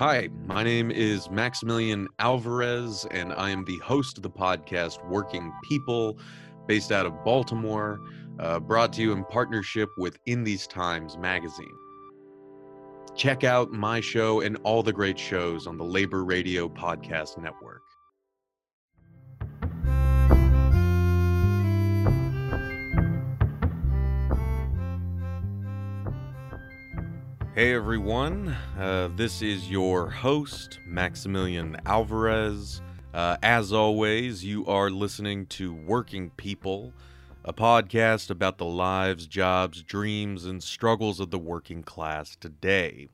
Hi, my name is Maximilian Alvarez, and I am the host of the podcast Working People, based out of Baltimore, uh, brought to you in partnership with In These Times magazine. Check out my show and all the great shows on the Labor Radio Podcast Network. Hey everyone, uh, this is your host, Maximilian Alvarez. Uh, as always, you are listening to Working People, a podcast about the lives, jobs, dreams, and struggles of the working class today.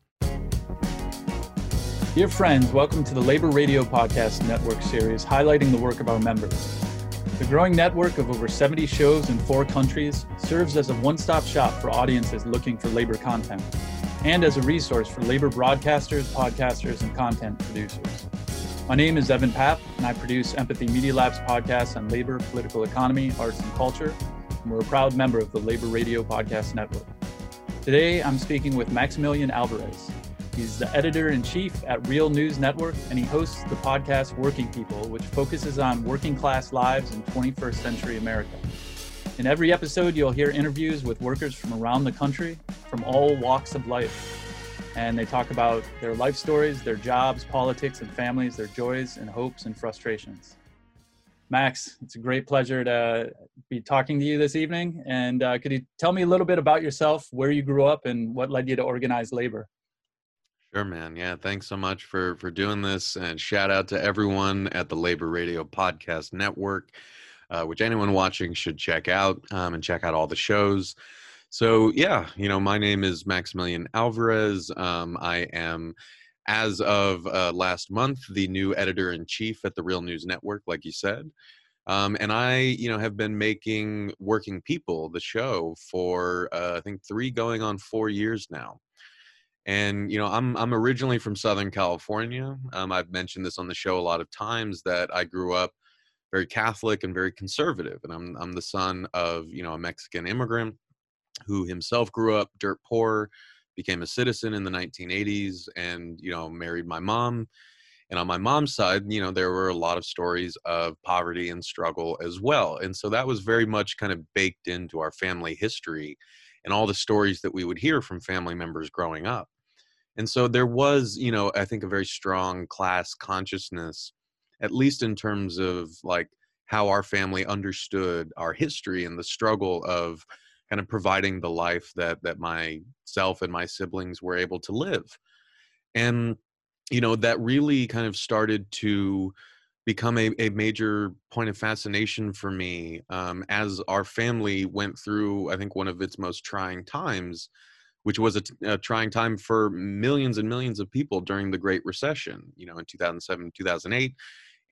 Dear friends, welcome to the Labor Radio Podcast Network series highlighting the work of our members. The growing network of over 70 shows in four countries serves as a one stop shop for audiences looking for labor content and as a resource for labor broadcasters, podcasters, and content producers. My name is Evan Papp, and I produce Empathy Media Lab's podcast on labor, political economy, arts, and culture. And we're a proud member of the Labor Radio Podcast Network. Today, I'm speaking with Maximilian Alvarez. He's the editor in chief at Real News Network, and he hosts the podcast Working People, which focuses on working class lives in 21st century America. In every episode, you'll hear interviews with workers from around the country, from all walks of life. And they talk about their life stories, their jobs, politics, and families, their joys and hopes and frustrations. Max, it's a great pleasure to be talking to you this evening. And uh, could you tell me a little bit about yourself, where you grew up, and what led you to organize labor? Sure, man. Yeah, thanks so much for for doing this, and shout out to everyone at the Labor Radio Podcast Network uh, which anyone watching should check out um, and check out all the shows. So, yeah, you know, my name is Maximilian Alvarez. Um, I am, as of uh, last month, the new editor in chief at the Real News Network, like you said. Um, and I, you know, have been making Working People, the show, for uh, I think three going on four years now. And you know, I'm I'm originally from Southern California. Um, I've mentioned this on the show a lot of times that I grew up very Catholic and very conservative. And I'm I'm the son of you know a Mexican immigrant who himself grew up dirt poor, became a citizen in the 1980s, and you know married my mom. And on my mom's side, you know, there were a lot of stories of poverty and struggle as well. And so that was very much kind of baked into our family history and all the stories that we would hear from family members growing up. And so there was, you know, I think a very strong class consciousness at least in terms of like how our family understood our history and the struggle of kind of providing the life that that myself and my siblings were able to live. And you know that really kind of started to become a, a major point of fascination for me um, as our family went through i think one of its most trying times which was a, a, trying time for millions and millions of people during the great recession you know in 2007 2008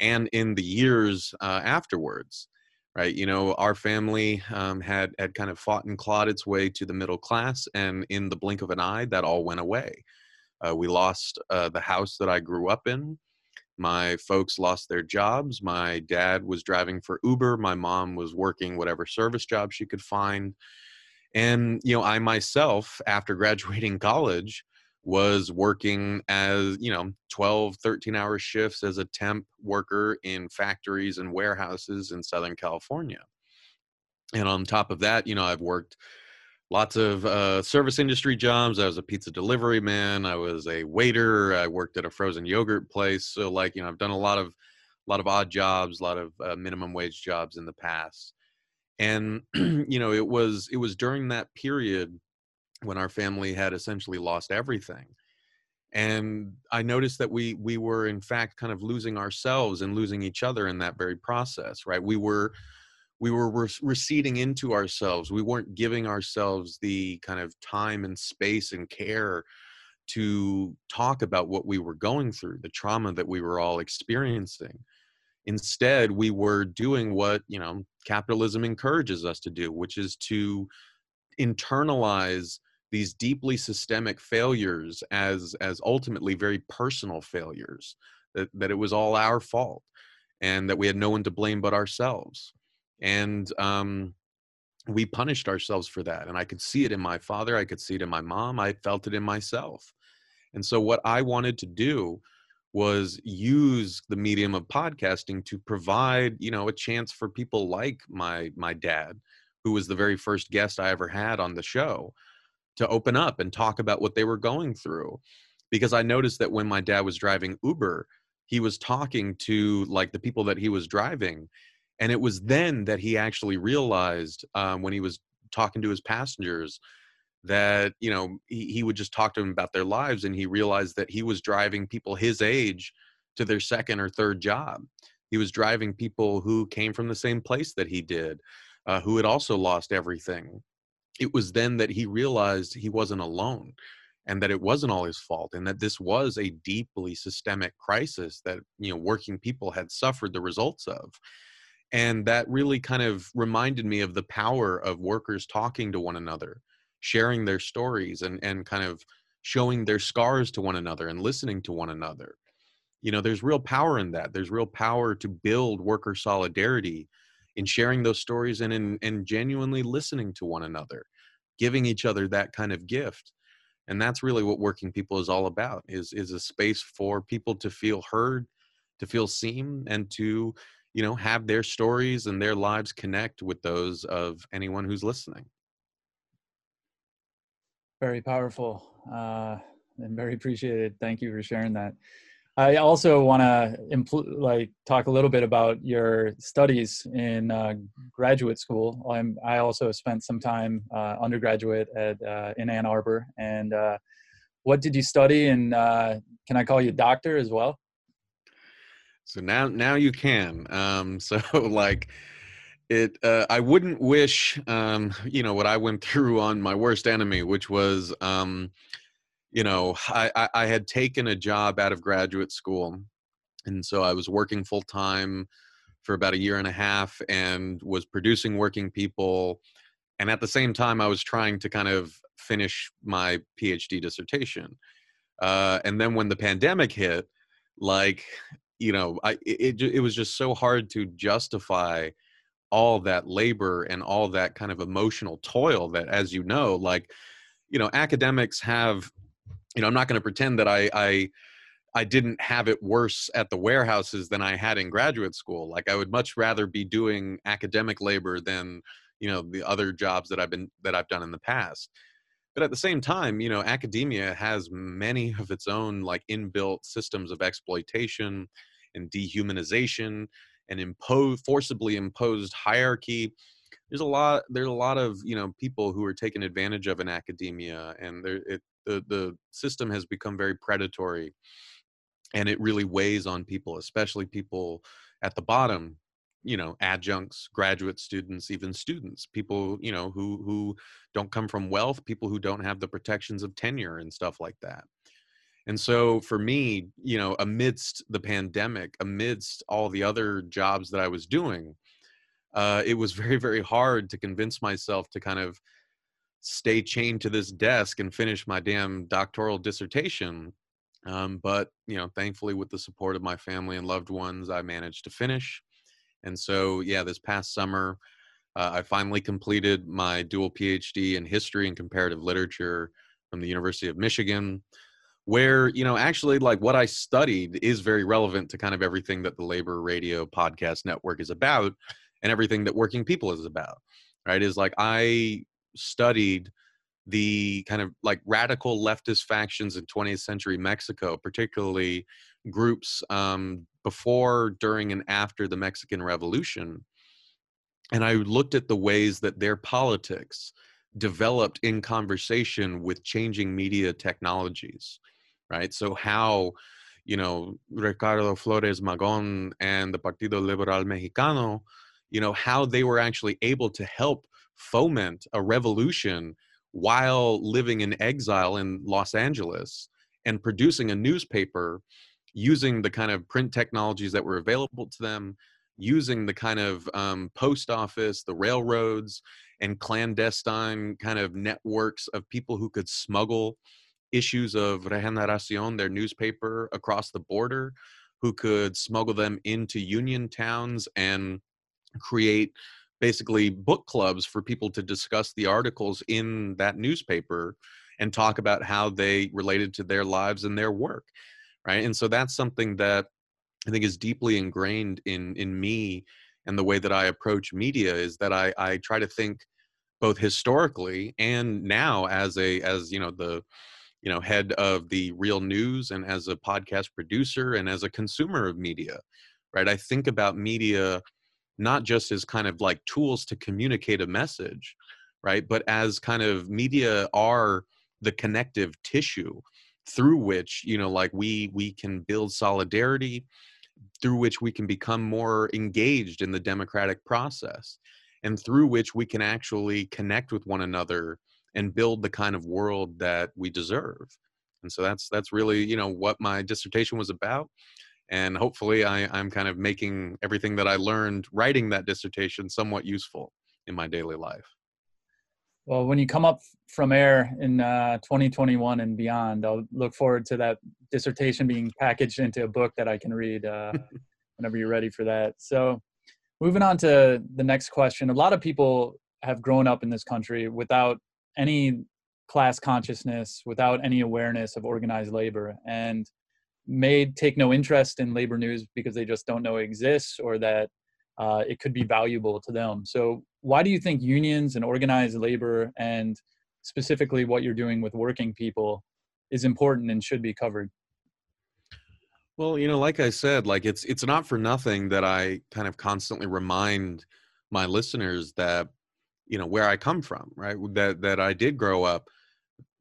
and in the years uh, afterwards right? You know our family um, had had kind of fought and clawed its way to the middle class and in the blink of an eye that all went away. Uh, we lost uh, the house that i grew up in. My folks lost their jobs. My dad was driving for uber. My mom was working whatever service job she could find. And you know i myself after graduating college was working as you know 12 13 hour shifts as a temp worker in factories and warehouses in southern california. And on top of that you know i've worked lots of uh, service industry jobs. I was a pizza delivery man. I was a waiter. I worked at a frozen yogurt place. So like you know i've done a lot of a lot of odd jobs a lot of uh, minimum wage jobs in the past. And you know it was it was during that period when our family had essentially lost everything. And i noticed that we we were in fact kind of losing ourselves and losing each other in that very process right? We were we were receding into ourselves. We weren't giving ourselves the kind of time and space and care to talk about what we were going through the trauma that we were all experiencing. Instead we were doing what you know capitalism encourages us to do which is to internalize these deeply systemic failures as as ultimately very personal failures that that it was all our fault and that we had no one to blame but ourselves. And um we punished ourselves for that and i could see it in my father i could see it in my mom i felt it in myself. And so what I wanted to do was use the medium of podcasting to provide, you know, a chance for people like my my dad, who was the very first guest I ever had on the show, to open up and talk about what they were going through. Because I noticed that when my dad was driving Uber, he was talking to like the people that he was driving. And it was then that he actually realized um, when he was talking to his passengers that you know he, he would just talk to them about their lives and he realized that he was driving people his age to their second or third job he was driving people who came from the same place that he did uh, who had also lost everything it was then that he realized he wasn't alone and that it wasn't all his fault and that this was a deeply systemic crisis that you know working people had suffered the results of. And that really kind of reminded me of the power of workers talking to one another sharing their stories and and kind of showing their scars to one another and listening to one another. You know there's real power in that. There's real power to build worker solidarity in sharing those stories and in and genuinely listening to one another giving each other that kind of gift and that's really what working people is all about is is a space for people to feel heard to feel seen and to you know have their stories and their lives connect with those of anyone who's listening very powerful uh, and very appreciated. Thank you for sharing that. I also want to impl- like talk a little bit about your studies in uh, graduate school. I'm, I also spent some time uh, undergraduate at uh, in Ann Arbor. And uh, what did you study? And uh, can I call you doctor as well? So now, now you can. Um, so like it uh, i wouldn't wish um, you know what i went through on my worst enemy which was um, you know I, I, had taken a job out of graduate school and so i was working full time for about a year and a half and was producing working people and at the same time i was trying to kind of finish my phd dissertation. Uh, and then when the pandemic hit like you know i it, it was just so hard to justify all that labor and all that kind of emotional toil that as you know like you know academics have you know i'm not going to pretend that i i i didn't have it worse at the warehouses than i had in graduate school. Like i would much rather be doing academic labor than you know the other jobs that i've been that i've done in the past. But at the same time you know academia has many of its own like inbuilt systems of exploitation and dehumanization and impose forcibly imposed hierarchy there's a lot there's a lot of you know people who are taken advantage of in academia and there it, the the system has become very predatory and it really weighs on people especially people at the bottom you know adjuncts graduate students even students people you know who who don't come from wealth people who don't have the protections of tenure and stuff like that. And so for me, you know, amidst the pandemic, amidst all the other jobs that I was doing, uh, it was very, very hard to convince myself to kind of stay chained to this desk and finish my damn doctoral dissertation. Um, but, you know, thankfully, with the support of my family and loved ones, I managed to finish. And so, yeah, this past summer, uh, I finally completed my dual PhD in history and comparative literature from the University of Michigan where you know actually like what i studied is very relevant to kind of everything that the labor radio podcast network is about and everything that working people is about right is like i studied the kind of like radical leftist factions in 20th century mexico particularly groups um, before during and after the mexican revolution and i looked at the ways that their politics developed in conversation with changing media technologies right? So how, you know, Ricardo Flores Magón and the Partido Liberal Mexicano, you know, how they were actually able to help foment a revolution while living in exile in Los Angeles and producing a newspaper using the kind of print technologies that were available to them, using the kind of um, post office, the railroads, and clandestine kind of networks of people who could smuggle issues of Regeneracion, their newspaper, across the border, who could smuggle them into union towns and create basically book clubs for people to discuss the articles in that newspaper and talk about how they related to their lives and their work right? And so that's something that i think is deeply ingrained in in me and the way that i approach media is that i i try to think both historically and now as a as you know the you know head of the real news and as a podcast producer and as a consumer of media right? I think about media not just as kind of like tools to communicate a message right but as kind of media are the connective tissue through which you know like we we can build solidarity through which we can become more engaged in the democratic process and through which we can actually connect with one another and build the kind of world that we deserve. And so that's that's really you know what my dissertation was about and hopefully I, i'm kind of making everything that i learned writing that dissertation somewhat useful in my daily life. Well when you come up from air in uh, 2021 and beyond i'll look forward to that dissertation being packaged into a book that i can read uh, whenever you're ready for that. So moving on to the next question a lot of people have grown up in this country without any class consciousness without any awareness of organized labor and may take no interest in labor news because they just don't know it exists or that uh, it could be valuable to them. So, why do you think unions and organized labor, and specifically what you're doing with working people, is important and should be covered? Well, you know, like I said, like it's it's not for nothing that I kind of constantly remind my listeners that you know where I come from, right? That that I did grow up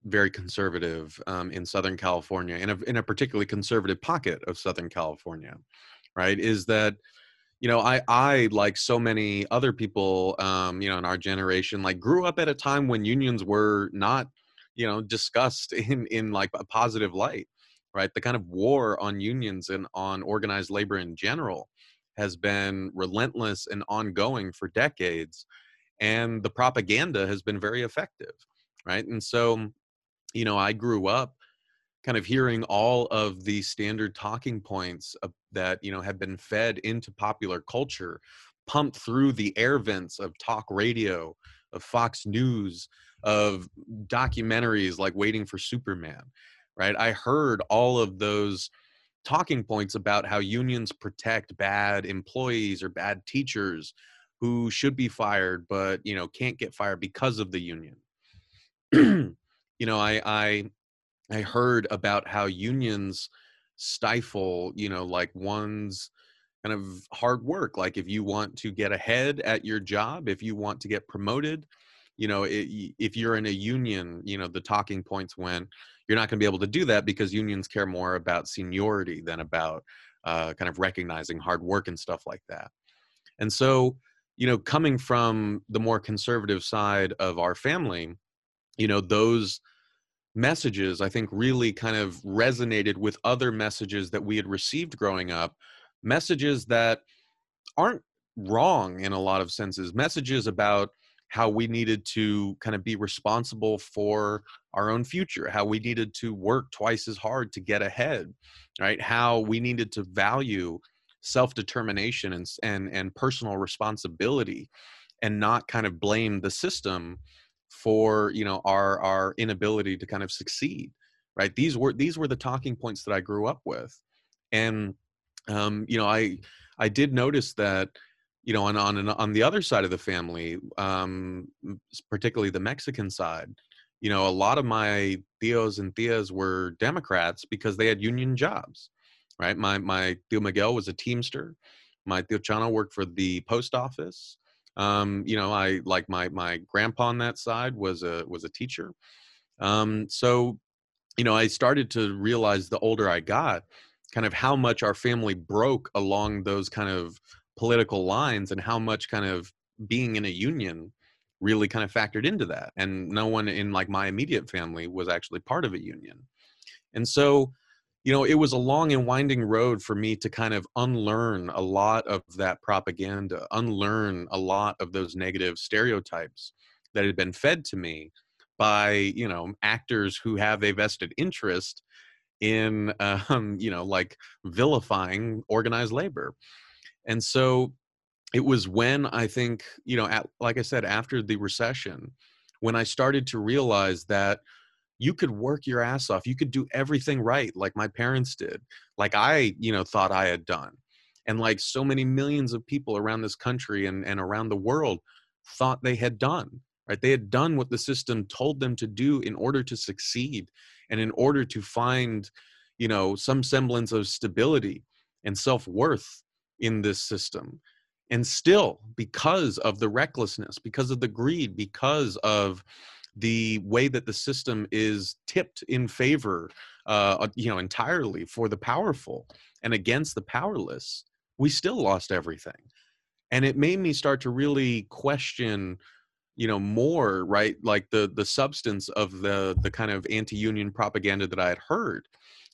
very conservative um, in Southern California, in a in a particularly conservative pocket of Southern California, right? Is that you know I I like so many other people, um, you know, in our generation, like grew up at a time when unions were not, you know, discussed in in like a positive light, right? The kind of war on unions and on organized labor in general has been relentless and ongoing for decades and the propaganda has been very effective right and so you know i grew up kind of hearing all of the standard talking points that you know have been fed into popular culture pumped through the air vents of talk radio of fox news of documentaries like waiting for superman right? I heard all of those talking points about how unions protect bad employees or bad teachers who should be fired but you know can't get fired because of the union you know i i i heard about how unions stifle you know like one's kind of hard work like if you want to get ahead at your job if you want to get promoted you know it, if you're in a union you know the talking points when you're not going to be able to do that because unions care more about seniority than about uh, kind of recognizing hard work and stuff like that. And so you know, coming from the more conservative side of our family, you know, those messages I think really kind of resonated with other messages that we had received growing up, messages that aren't wrong in a lot of senses, messages about how we needed to kind of be responsible for our own future, how we needed to work twice as hard to get ahead, right? How we needed to value self-determination and and and personal responsibility and not kind of blame the system for you know our our inability to kind of succeed right these were these were the talking points that i grew up with and um you know i i did notice that you know on on on the other side of the family um particularly the mexican side you know a lot of my theos and theas were democrats because they had union jobs right? My my theo Miguel was a Teamster. My theo Chano worked for the post office. Um, you know, I like my my grandpa on that side was a was a teacher. Um, so, you know, I started to realize the older I got, kind of how much our family broke along those kind of political lines and how much kind of being in a union really kind of factored into that. And no one in like my immediate family was actually part of a union. And so you know, it was a long and winding road for me to kind of unlearn a lot of that propaganda, unlearn a lot of those negative stereotypes that had been fed to me by, you know, actors who have a vested interest in, um, you know, like vilifying organized labor. And so it was when I think, you know, at, like I said, after the recession, when I started to realize that you could work your ass off you could do everything right like my parents did like i you know thought i had done and like so many millions of people around this country and, and around the world thought they had done right? They had done what the system told them to do in order to succeed and in order to find you know some semblance of stability and self-worth in this system. And still because of the recklessness because of the greed because of the way that the system is tipped in favor uh, you know entirely for the powerful and against the powerless we still lost everything. And it made me start to really question you know more right like the the substance of the the kind of anti-union propaganda that i had heard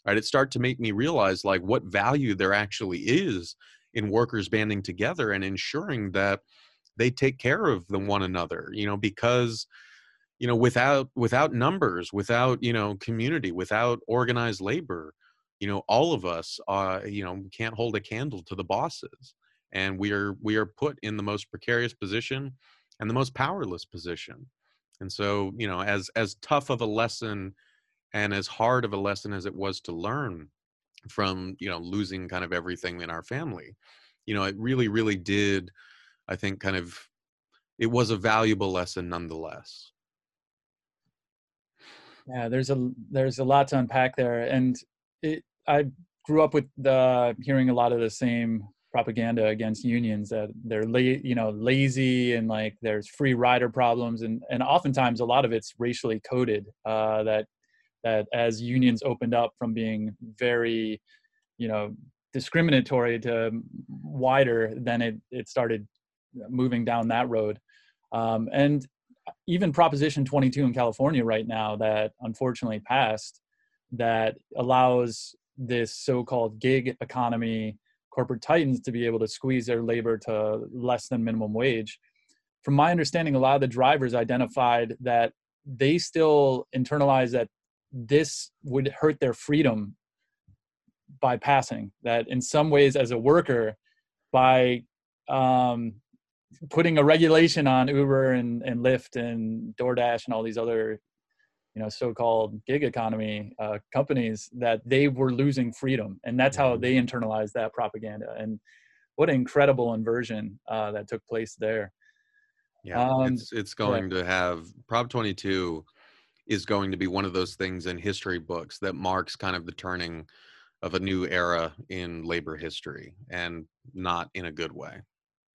right? It started to make me realize like what value there actually is in workers banding together and ensuring that they take care of the one another you know because you know without without numbers without you know community without organized labor you know all of us uh you know can't hold a candle to the bosses. And we are we are put in the most precarious position and the most powerless position. And so you know as as tough of a lesson and as hard of a lesson as it was to learn from you know losing kind of everything in our family you know it really really did i think kind of it was a valuable lesson nonetheless yeah there's a there's a lot to unpack there and it i grew up with the hearing a lot of the same propaganda against unions that they're la- you know lazy and like there's free rider problems and and oftentimes a lot of it's racially coded uh, that that as unions opened up from being very you know discriminatory to wider then it it started moving down that road. Um, and even proposition 22 in california right now that unfortunately passed that allows this so-called gig economy corporate titans to be able to squeeze their labor to less than minimum wage. From my understanding a lot of the drivers identified that they still internalize that this would hurt their freedom by passing that in some ways as a worker by um, putting a regulation on uber and, and lyft and doordash and all these other you know so-called gig economy uh, companies that they were losing freedom and that's how mm-hmm. they internalized that propaganda and what an incredible inversion uh, that took place there yeah um, it's, it's going yeah. to have prop 22 is going to be one of those things in history books that marks kind of the turning of a new era in labor history and not in a good way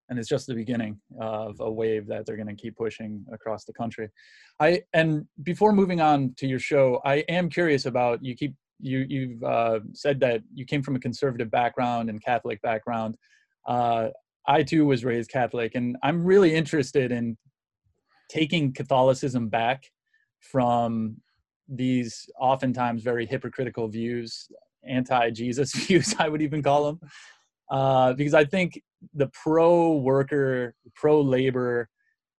and it's just the beginning of a wave that they're going to keep pushing across the country. I and before moving on to your show i am curious about you keep you you've uh, said that you came from a conservative background and catholic background. Uh, i too was raised catholic and i'm really interested in taking catholicism back from these oftentimes very hypocritical views anti-jesus views i would even call them. Uh, because i think the pro worker, pro labor,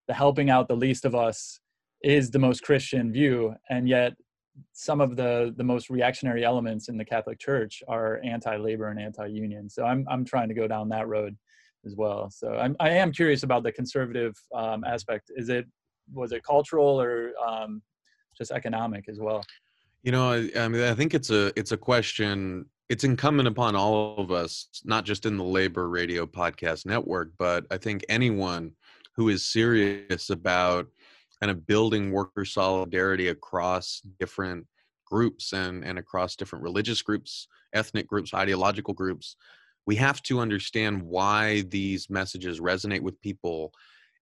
the helping out the least of us is the most Christian view, and yet some of the the most reactionary elements in the Catholic Church are anti-labor and anti-union. So I'm I'm trying to go down that road as well. So I'm I am curious about the conservative um, aspect. Is it was it cultural or um, just economic as well? You know, I, I mean, I think it's a it's a question it's incumbent upon all of us, not just in the Labor Radio Podcast Network, but I think anyone who is serious about kind of building worker solidarity across different groups and, and across different religious groups, ethnic groups, ideological groups, we have to understand why these messages resonate with people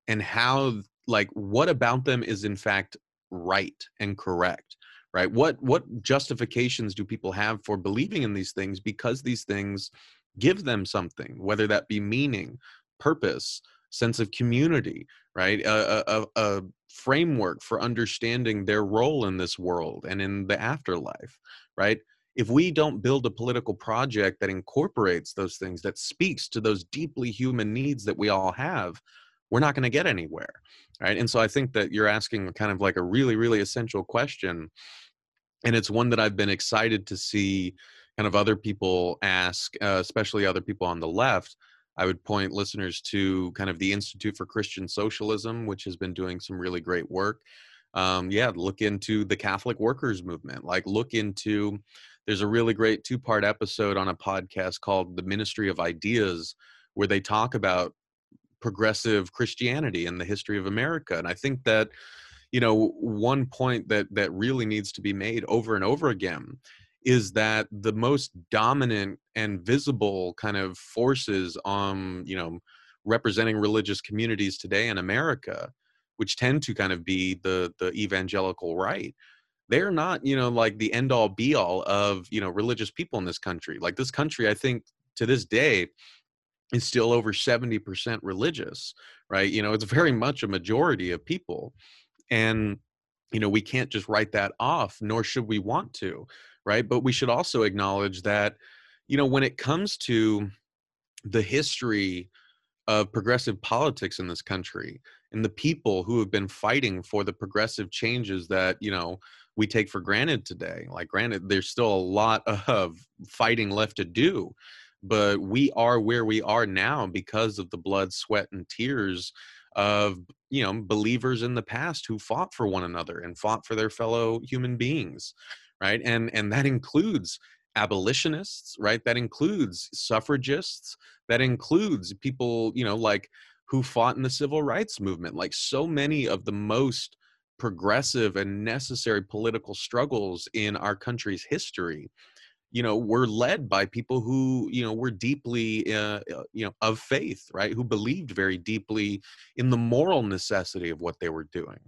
and how, like, what about them is in fact right and correct right? What what justifications do people have for believing in these things because these things give them something whether that be meaning purpose sense of community right? A, a, a, framework for understanding their role in this world and in the afterlife right? If we don't build a political project that incorporates those things that speaks to those deeply human needs that we all have we're not going to get anywhere right? And so i think that you're asking kind of like a really really essential question and it's one that I've been excited to see kind of other people ask, uh, especially other people on the left. I would point listeners to kind of the Institute for Christian Socialism, which has been doing some really great work. um, yeah, look into the Catholic workers movement. Like, look into, there's a really great two part episode on a podcast called The Ministry of Ideas, where they talk about progressive Christianity and the history of America. And I think that, you know, one point that that really needs to be made over and over again is that the most dominant and visible kind of forces on, you know, representing religious communities today in America which tend to kind of be the the evangelical right they're not you know like the end all be all of you know religious people in this country. Like this country i think to this day is still over 70% religious right? You know it's very much a majority of people and you know we can't just write that off nor should we want to right? But we should also acknowledge that you know when it comes to the history of progressive politics in this country and the people who have been fighting for the progressive changes that you know we take for granted today like granted there's still a lot of fighting left to do but we are where we are now because of the blood sweat and tears of you know believers in the past who fought for one another and fought for their fellow human beings right? And and that includes abolitionists right? That includes suffragists. That includes people you know like who fought in the civil rights movement. Like so many of the most progressive and necessary political struggles in our country's history you know were led by people who you know were deeply uh, uh, you know of faith right who believed very deeply in the moral necessity of what they were doing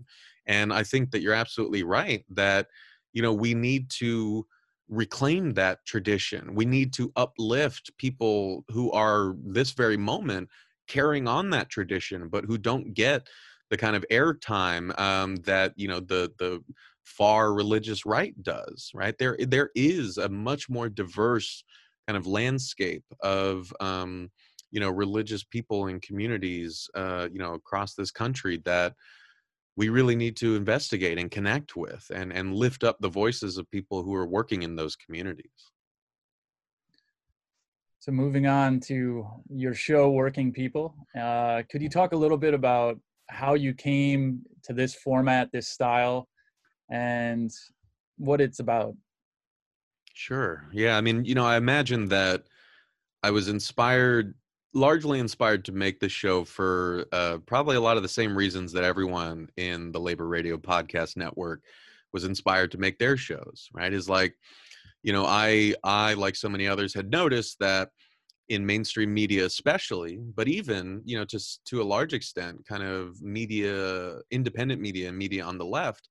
and i think that you're absolutely right that you know we need to reclaim that tradition. We need to uplift people who are this very moment carrying on that tradition, but who don't get the kind of airtime um, that you know the the far religious right does. Right there, there is a much more diverse kind of landscape of um, you know religious people and communities uh, you know across this country that we really need to investigate and connect with and, and lift up the voices of people who are working in those communities. So, moving on to your show, Working People, uh, could you talk a little bit about how you came to this format, this style, and what it's about? Sure. Yeah. I mean, you know, I imagine that I was inspired largely inspired to make this show for uh, probably a lot of the same reasons that everyone in the Labor Radio Podcast Network was inspired to make their shows. Right? Is like, you know, I I like so many others had noticed that in mainstream media, especially, but even you know, just to a large extent, kind of media, independent media, and media on the left,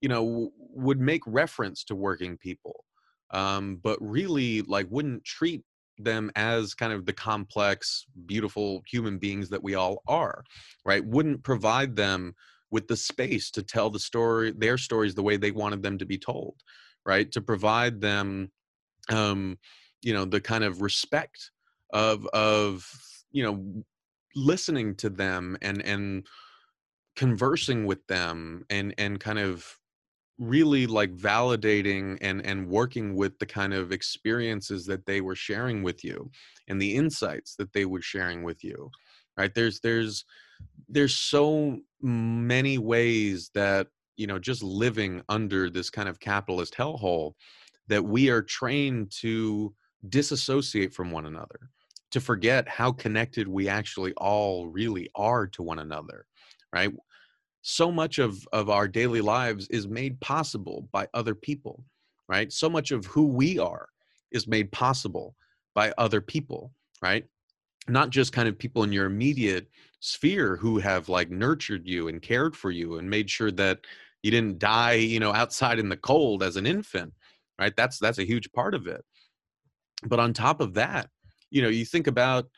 you know, w- would make reference to working people um, but really like wouldn't treat them as kind of the complex, beautiful human beings that we all are, right? Wouldn't provide them with the space to tell the story, their stories the way they wanted them to be told, right? To provide them, um, you know, the kind of respect of of you know listening to them and and conversing with them and and kind of really like validating and and working with the kind of experiences that they were sharing with you and the insights that they were sharing with you right? There's there's there's so many ways that you know just living under this kind of capitalist hellhole that we are trained to disassociate from one another to forget how connected we actually all really are to one another right so much of of our daily lives is made possible by other people right? So much of who we are is made possible by other people right? Not just kind of people in your immediate sphere who have like nurtured you and cared for you and made sure that you didn't die you know outside in the cold as an infant right? That's that's a huge part of it. But on top of that you know you think about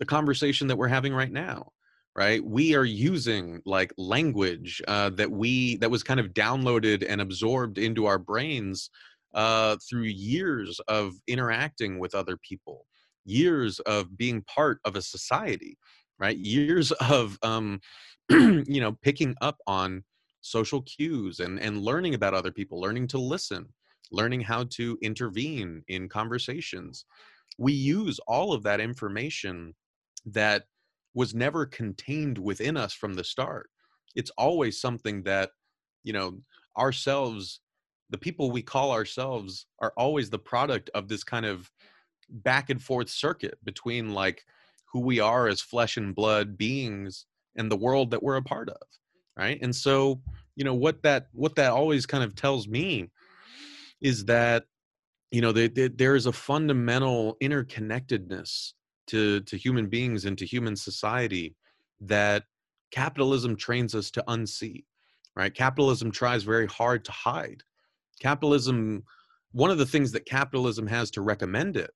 the conversation that we're having right now right? We are using like language uh, that we that was kind of downloaded and absorbed into our brains uh, through years of interacting with other people years of being part of a society right? Years of um, you know picking up on social cues and and learning about other people learning to listen learning how to intervene in conversations. We use all of that information that was never contained within us from the start. It's always something that, you know ourselves the people we call ourselves are always the product of this kind of back and forth circuit between like who we are as flesh and blood beings and the world that we're a part of right and so you know what that what that always kind of tells me is that you know they, there is a fundamental interconnectedness to to human beings and to human society that capitalism trains us to unsee right? Capitalism tries very hard to hide. Capitalism one of the things that capitalism has to recommend it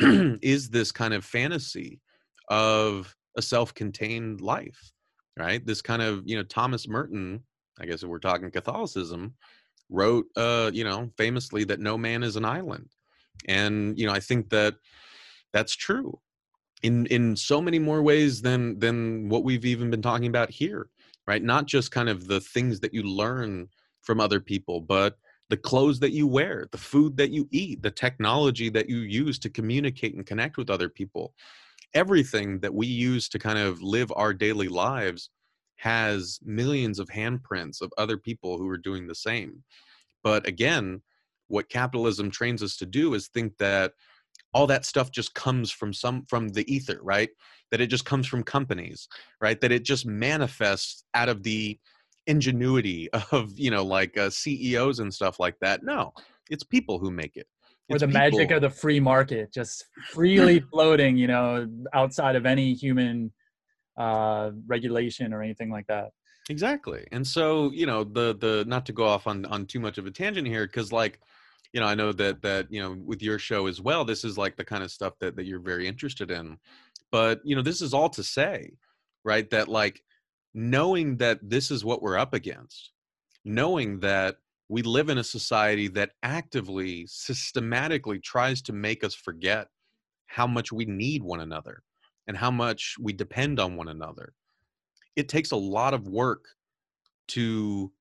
is this kind of fantasy of a self-contained life right? This kind of you know thomas merton i guess if we're talking catholicism wrote uh you know famously that no man is an island. And you know i think that that's true in in so many more ways than than what we've even been talking about here right? Not just kind of the things that you learn from other people but the clothes that you wear the food that you eat the technology that you use to communicate and connect with other people. Everything that we use to kind of live our daily lives has millions of handprints of other people who are doing the same. But again what capitalism trains us to do is think that all that stuff just comes from some from the ether right? That it just comes from companies right? That it just manifests out of the ingenuity of you know like uh, ceos and stuff like that. No it's people who make it. It's or the people. magic of the free market just freely floating you know outside of any human uh regulation or anything like that. Exactly. And so you know the the not to go off on on too much of a tangent here because like you know i know that that you know with your show as well this is like the kind of stuff that that you're very interested in. But you know this is all to say right that like knowing that this is what we're up against knowing that we live in a society that actively systematically tries to make us forget how much we need one another and how much we depend on one another it takes a lot of work to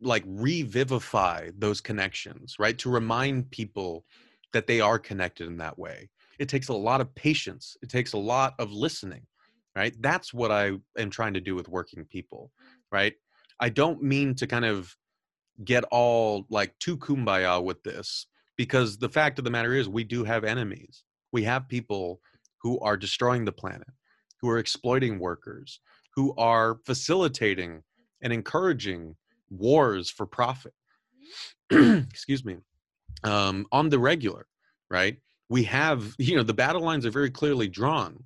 like revivify those connections, right? To remind people that they are connected in that way. It takes a lot of patience. It takes a lot of listening, right? That's what I am trying to do with working people, right? I don't mean to kind of get all like too kumbaya with this because the fact of the matter is we do have enemies. We have people who are destroying the planet, who are exploiting workers, who are facilitating and encouraging wars for profit. Excuse me. Um, on the regular right? We have you know the battle lines are very clearly drawn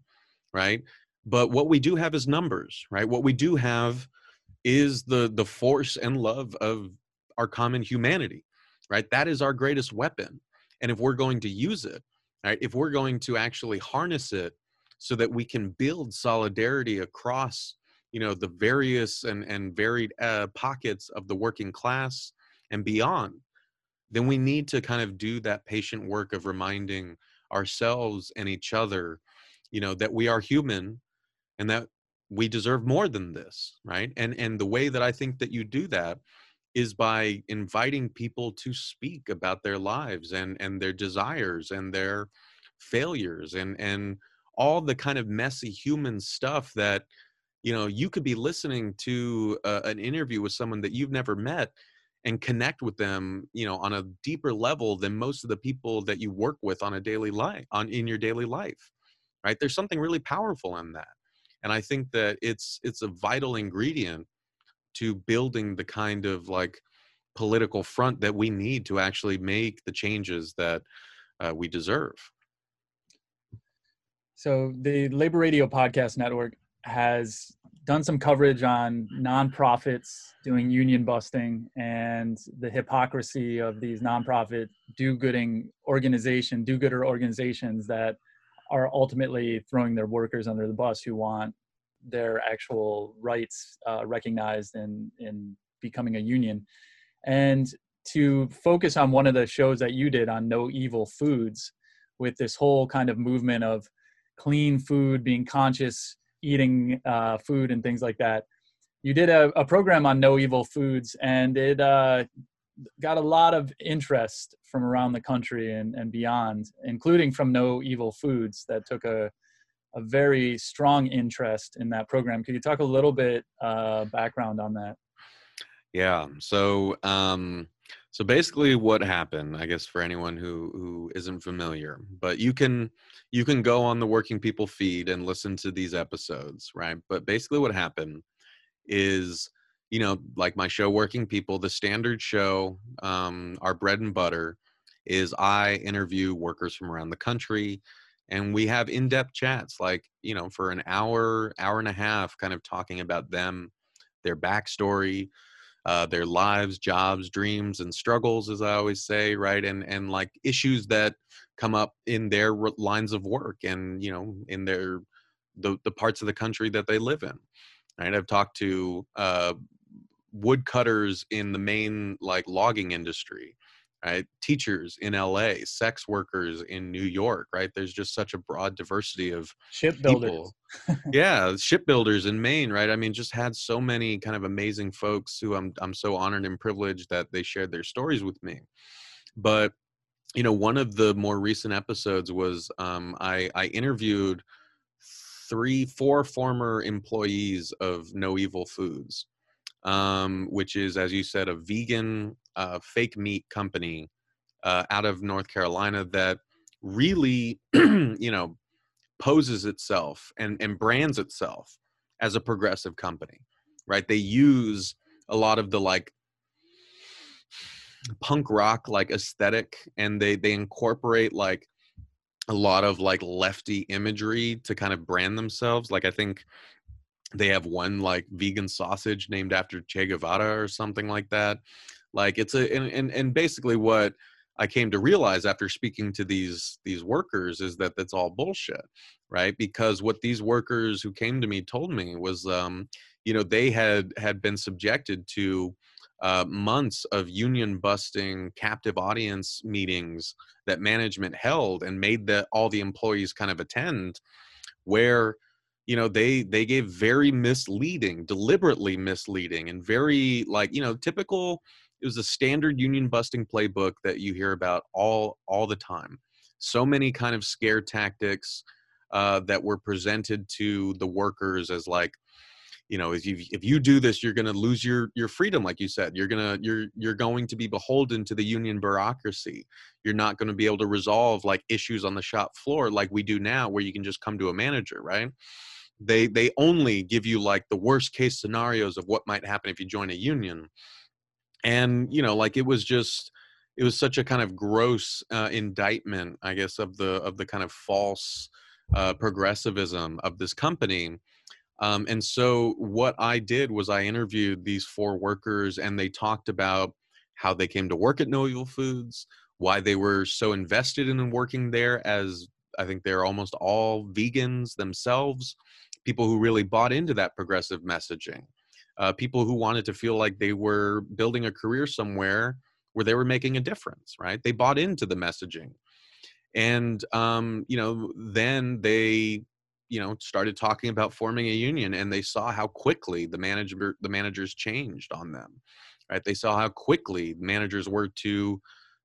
right? But what we do have is numbers right? What we do have is the the force and love of our common humanity right? That is our greatest weapon. And if we're going to use it right if we're going to actually harness it so that we can build solidarity across you know the various and and varied uh, pockets of the working class and beyond then we need to kind of do that patient work of reminding ourselves and each other you know that we are human and that we deserve more than this right? And and the way that i think that you do that is by inviting people to speak about their lives and and their desires and their failures and and all the kind of messy human stuff that you know you could be listening to uh, an interview with someone that you've never met and connect with them you know on a deeper level than most of the people that you work with on a daily life on in your daily life right? There's something really powerful in that. And i think that it's it's a vital ingredient to building the kind of like political front that we need to actually make the changes that uh, we deserve. So the labor radio podcast network has done some coverage on nonprofits doing union busting and the hypocrisy of these nonprofit do-gooding organization do-gooder organizations that are ultimately throwing their workers under the bus who want their actual rights uh, recognized in in becoming a union. And to focus on one of the shows that you did on no evil foods with this whole kind of movement of clean food being conscious eating uh, food and things like that. You did a, a program on no evil foods, and it uh, got a lot of interest from around the country and, and beyond, including from No Evil Foods, that took a, a very strong interest in that program. Could you talk a little bit uh, background on that? Yeah. So, um, so basically, what happened? I guess for anyone who who isn't familiar, but you can you can go on the Working People feed and listen to these episodes, right? But basically, what happened is, you know, like my show, Working People, the standard show, um, our bread and butter is I interview workers from around the country and we have in-depth chats like you know for an hour hour and a half kind of talking about them their backstory uh, their lives jobs dreams and struggles as i always say right and and like issues that come up in their lines of work and you know in their the, the parts of the country that they live in right? I've talked to uh, woodcutters in the Maine like logging industry right? Teachers in la sex workers in new york right? There's just such a broad diversity of shipbuilders. yeah shipbuilders in maine right? I mean just had so many kind of amazing folks who i'm i'm so honored and privileged that they shared their stories with me. But you know one of the more recent episodes was um, i i interviewed three four former employees of no evil foods um, which is, as you said, a vegan uh, fake meat company uh, out of North Carolina that really, you know, poses itself and, and brands itself as a progressive company, right? They use a lot of the like punk rock like aesthetic and they they incorporate like a lot of like lefty imagery to kind of brand themselves like i think they have one like vegan sausage named after Che Guevara or something like that. Like it's a and, and, and basically what I came to realize after speaking to these these workers is that that's all bullshit, right? Because what these workers who came to me told me was, um, you know, they had had been subjected to uh, months of union busting captive audience meetings that management held and made that all the employees kind of attend, where you know they they gave very misleading deliberately misleading and very like you know typical it was a standard union busting playbook that you hear about all all the time. So many kind of scare tactics uh, that were presented to the workers as like you know if you if you do this you're going to lose your your freedom like you said. You're to you're you're going to be beholden to the union bureaucracy. You're not going to be able to resolve like issues on the shop floor like we do now where you can just come to a manager right? They they only give you like the worst case scenarios of what might happen if you join a union and you know like it was just it was such a kind of gross uh, indictment i guess of the of the kind of false uh, progressivism of this company. Um, and so what i did was i interviewed these four workers and they talked about how they came to work at no evil foods why they were so invested in working there as i think they're almost all vegans themselves people who really bought into that progressive messaging, uh, people who wanted to feel like they were building a career somewhere where they were making a difference, right? They bought into the messaging. And, um, you know, then they, you know, started talking about forming a union and they saw how quickly the manager, the managers changed on them, right? They saw how quickly managers were to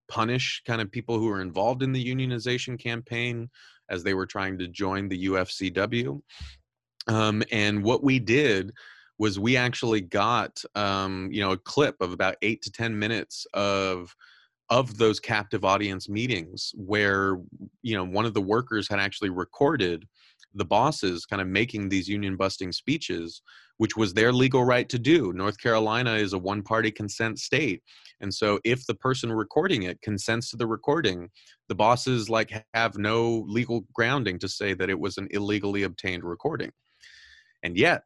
punish kind of people who were involved in the unionization campaign as they were trying to join the UFCW. Um, and what we did was we actually got um, you know a clip of about eight to ten minutes of of those captive audience meetings where you know one of the workers had actually recorded the bosses kind of making these union busting speeches which was their legal right to do. North carolina is a one party consent state and so if the person recording it consents to the recording the bosses like have no legal grounding to say that it was an illegally obtained recording. And yet,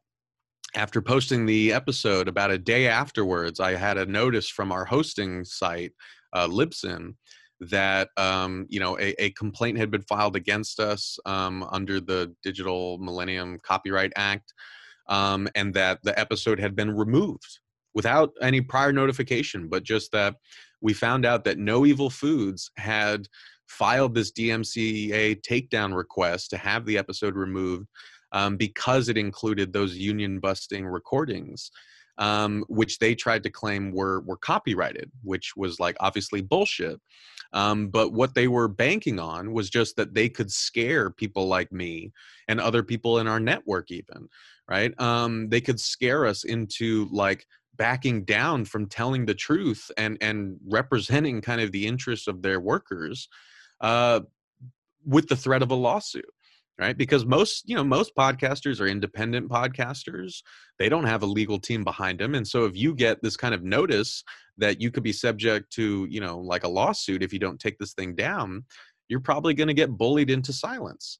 after posting the episode about a day afterwards, I had a notice from our hosting site, uh, Libsyn, that um, you know a, a, complaint had been filed against us um, under the Digital Millennium Copyright Act, um, and that the episode had been removed without any prior notification, but just that we found out that No Evil Foods had filed this DMCA takedown request to have the episode removed um, because it included those union busting recordings. Um, which they tried to claim were were copyrighted, which was like obviously bullshit. Um, but what they were banking on was just that they could scare people like me and other people in our network, even right. Um, they could scare us into like backing down from telling the truth and and representing kind of the interests of their workers uh, with the threat of a lawsuit right? Because most you know most podcasters are independent podcasters. They don't have a legal team behind them. And so if you get this kind of notice that you could be subject to you know like a lawsuit if you don't take this thing down you're probably going to get bullied into silence.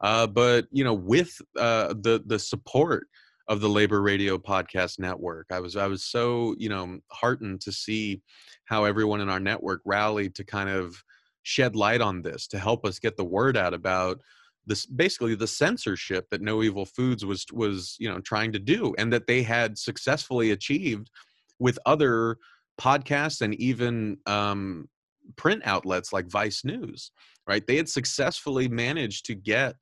Uh, but you know with uh, the the support of the labor radio podcast network i was i was so you know heartened to see how everyone in our network rallied to kind of shed light on this to help us get the word out about this basically the censorship that no evil foods was was you know trying to do and that they had successfully achieved with other podcasts and even um, print outlets like vice news right? They had successfully managed to get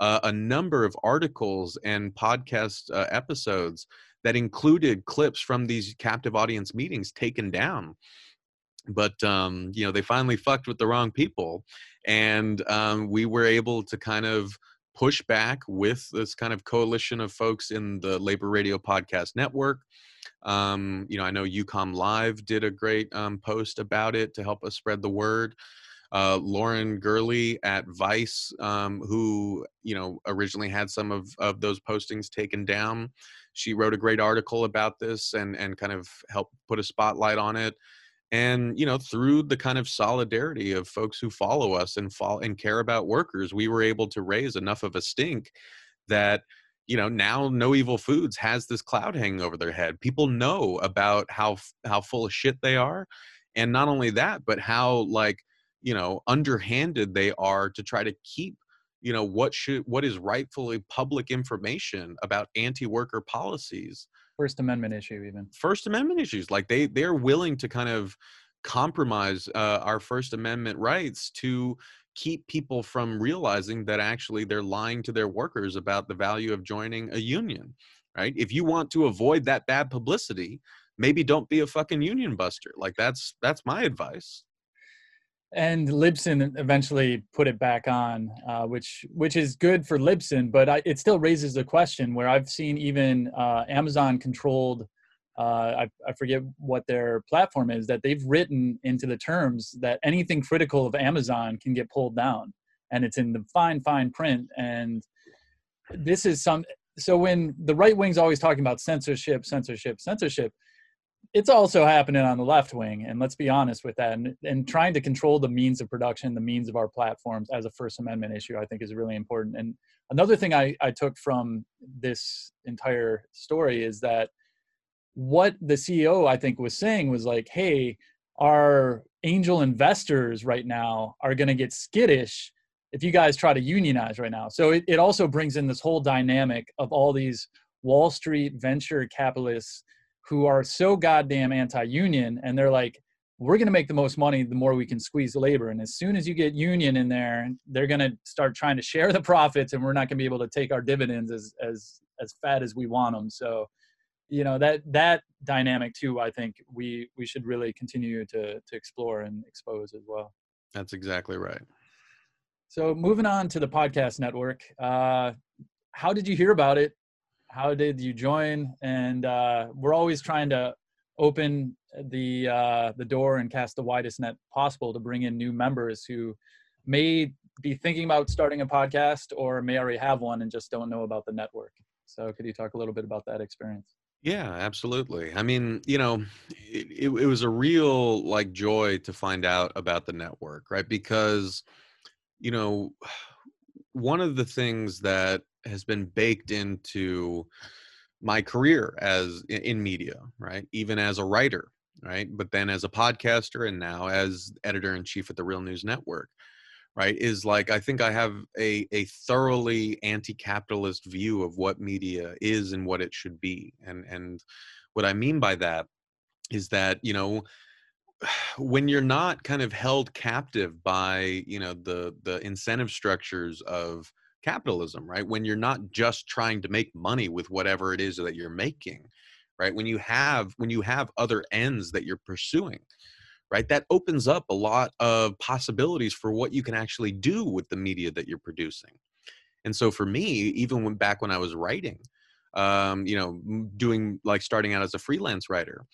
uh, a number of articles and podcast uh, episodes that included clips from these captive audience meetings taken down but um, you know they finally fucked with the wrong people and um, we were able to kind of push back with this kind of coalition of folks in the labor radio podcast network. Um, you know i know ucom live did a great um, post about it to help us spread the word. Uh, lauren gurley at vice um, who you know originally had some of, of those postings taken down she wrote a great article about this and and kind of helped put a spotlight on it and you know through the kind of solidarity of folks who follow us and fall and care about workers we were able to raise enough of a stink that you know now no evil foods has this cloud hanging over their head. People know about how how full of shit they are and not only that but how like you know underhanded they are to try to keep you know what should what is rightfully public information about anti-worker policies First Amendment issue, even First Amendment issues. Like they they're willing to kind of compromise uh, our First Amendment rights to keep people from realizing that actually they're lying to their workers about the value of joining a union. Right? If you want to avoid that bad publicity, maybe don't be a fucking union buster. Like that's that's my advice and Libsyn eventually put it back on, uh, which which is good for Libsyn, but I, it still raises the question where I've seen even uh, Amazon controlled. Uh, I, I forget what their platform is that they've written into the terms that anything critical of Amazon can get pulled down, and it's in the fine fine print. And this is some. So when the right wing's always talking about censorship, censorship, censorship, it's also happening on the left wing and let's be honest with that and, and trying to control the means of production the means of our platforms as a first amendment issue i think is really important. And another thing i, I took from this entire story is that what the ceo i think was saying was like hey our angel investors right now are going to get skittish if you guys try to unionize right now. So it, it also brings in this whole dynamic of all these wall street venture capitalists who are so goddamn anti-union and they're like we're going to make the most money the more we can squeeze labor. And as soon as you get union in there they're going to start trying to share the profits and we're not going to be able to take our dividends as as as fat as we want them so you know that that dynamic too i think we we should really continue to to explore and expose as well. That's exactly right. So moving on to the podcast network uh how did you hear about it how did you join? And uh, we're always trying to open the uh, the door and cast the widest net possible to bring in new members who may be thinking about starting a podcast or may already have one and just don't know about the network. So, could you talk a little bit about that experience? Yeah, absolutely. I mean, you know, it, it, it was a real like joy to find out about the network, right? Because, you know, one of the things that has been baked into my career as in media, right? Even as a writer, right? But then as a podcaster and now as editor in chief at the Real News Network, right? Is like I think I have a a thoroughly anti-capitalist view of what media is and what it should be. And and what I mean by that is that, you know, when you're not kind of held captive by, you know, the the incentive structures of capitalism, right? When you're not just trying to make money with whatever it is that you're making, right? When you have when you have other ends that you're pursuing, right? That opens up a lot of possibilities for what you can actually do with the media that you're producing. And so for me, even when back when I was writing, um, you know, doing like starting out as a freelance writer.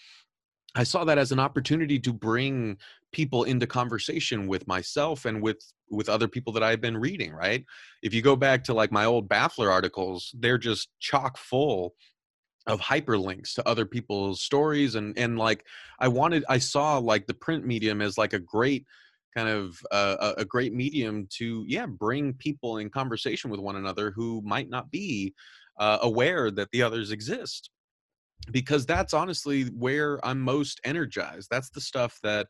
I saw that as an opportunity to bring people into conversation with myself and with with other people that I've been reading, right? If you go back to like my old Baffler articles, they're just chock full of hyperlinks to other people's stories and and like I wanted I saw like the print medium as like a great kind of uh, a great medium to yeah bring people in conversation with one another who might not be uh, aware that the others exist because that's honestly where I'm most energized. That's the stuff that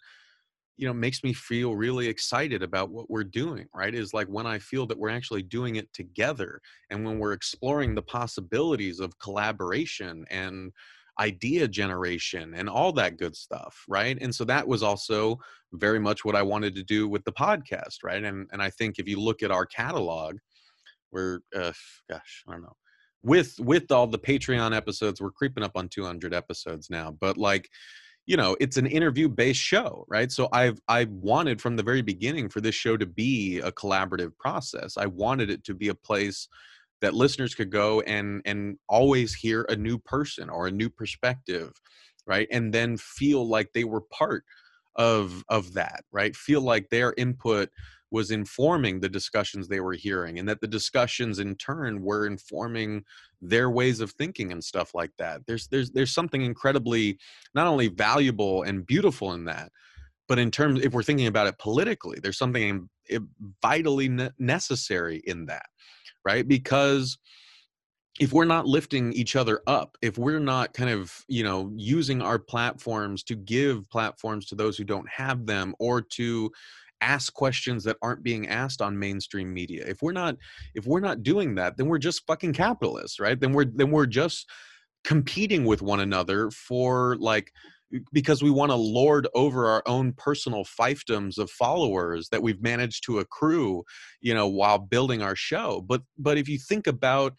you know makes me feel really excited about what we're doing right is like when i feel that we're actually doing it together and when we're exploring the possibilities of collaboration and idea generation and all that good stuff right? And so that was also very much what i wanted to do with the podcast right? And and i think if you look at our catalog we're uh, gosh i don't know with with all the patreon episodes we're creeping up on 200 episodes now but like you know it's an interview based show right? So i've i wanted from the very beginning for this show to be a collaborative process. I wanted it to be a place that listeners could go and and always hear a new person or a new perspective right? And then feel like they were part of of that right? Feel like their input was informing the discussions they were hearing and that the discussions in turn were informing their ways of thinking and stuff like that. There's there's there's something incredibly not only valuable and beautiful in that but in terms if we're thinking about it politically there's something vitally necessary in that right? Because if we're not lifting each other up if we're not kind of you know using our platforms to give platforms to those who don't have them or to ask questions that aren't being asked on mainstream media. If we're not if we're not doing that then we're just fucking capitalists right? Then we're then we're just competing with one another for like eh, because we want to lord over our own personal fiefdoms of followers that we've managed to accrue you know while building our show. But but if you think about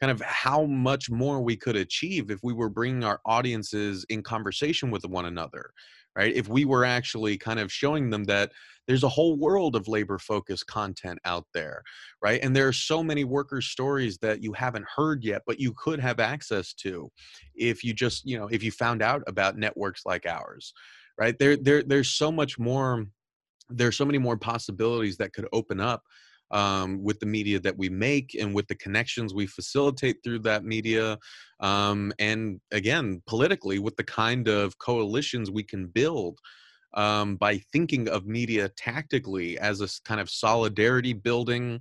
kind of how much more we could achieve if we were bringing our audiences in conversation with one another right? If we were actually kind of showing them that there's a whole world of labor focused content out there right? And there are so many workers' stories that you haven't heard yet but you could have access to if you just you know if you found out about networks like ours right? There there there's so much more there's so many more possibilities that could open up um, with the media that we make and with the connections we facilitate through that media. Um, and again, politically, with the kind of coalitions we can build um, by thinking of media tactically as a kind of solidarity building,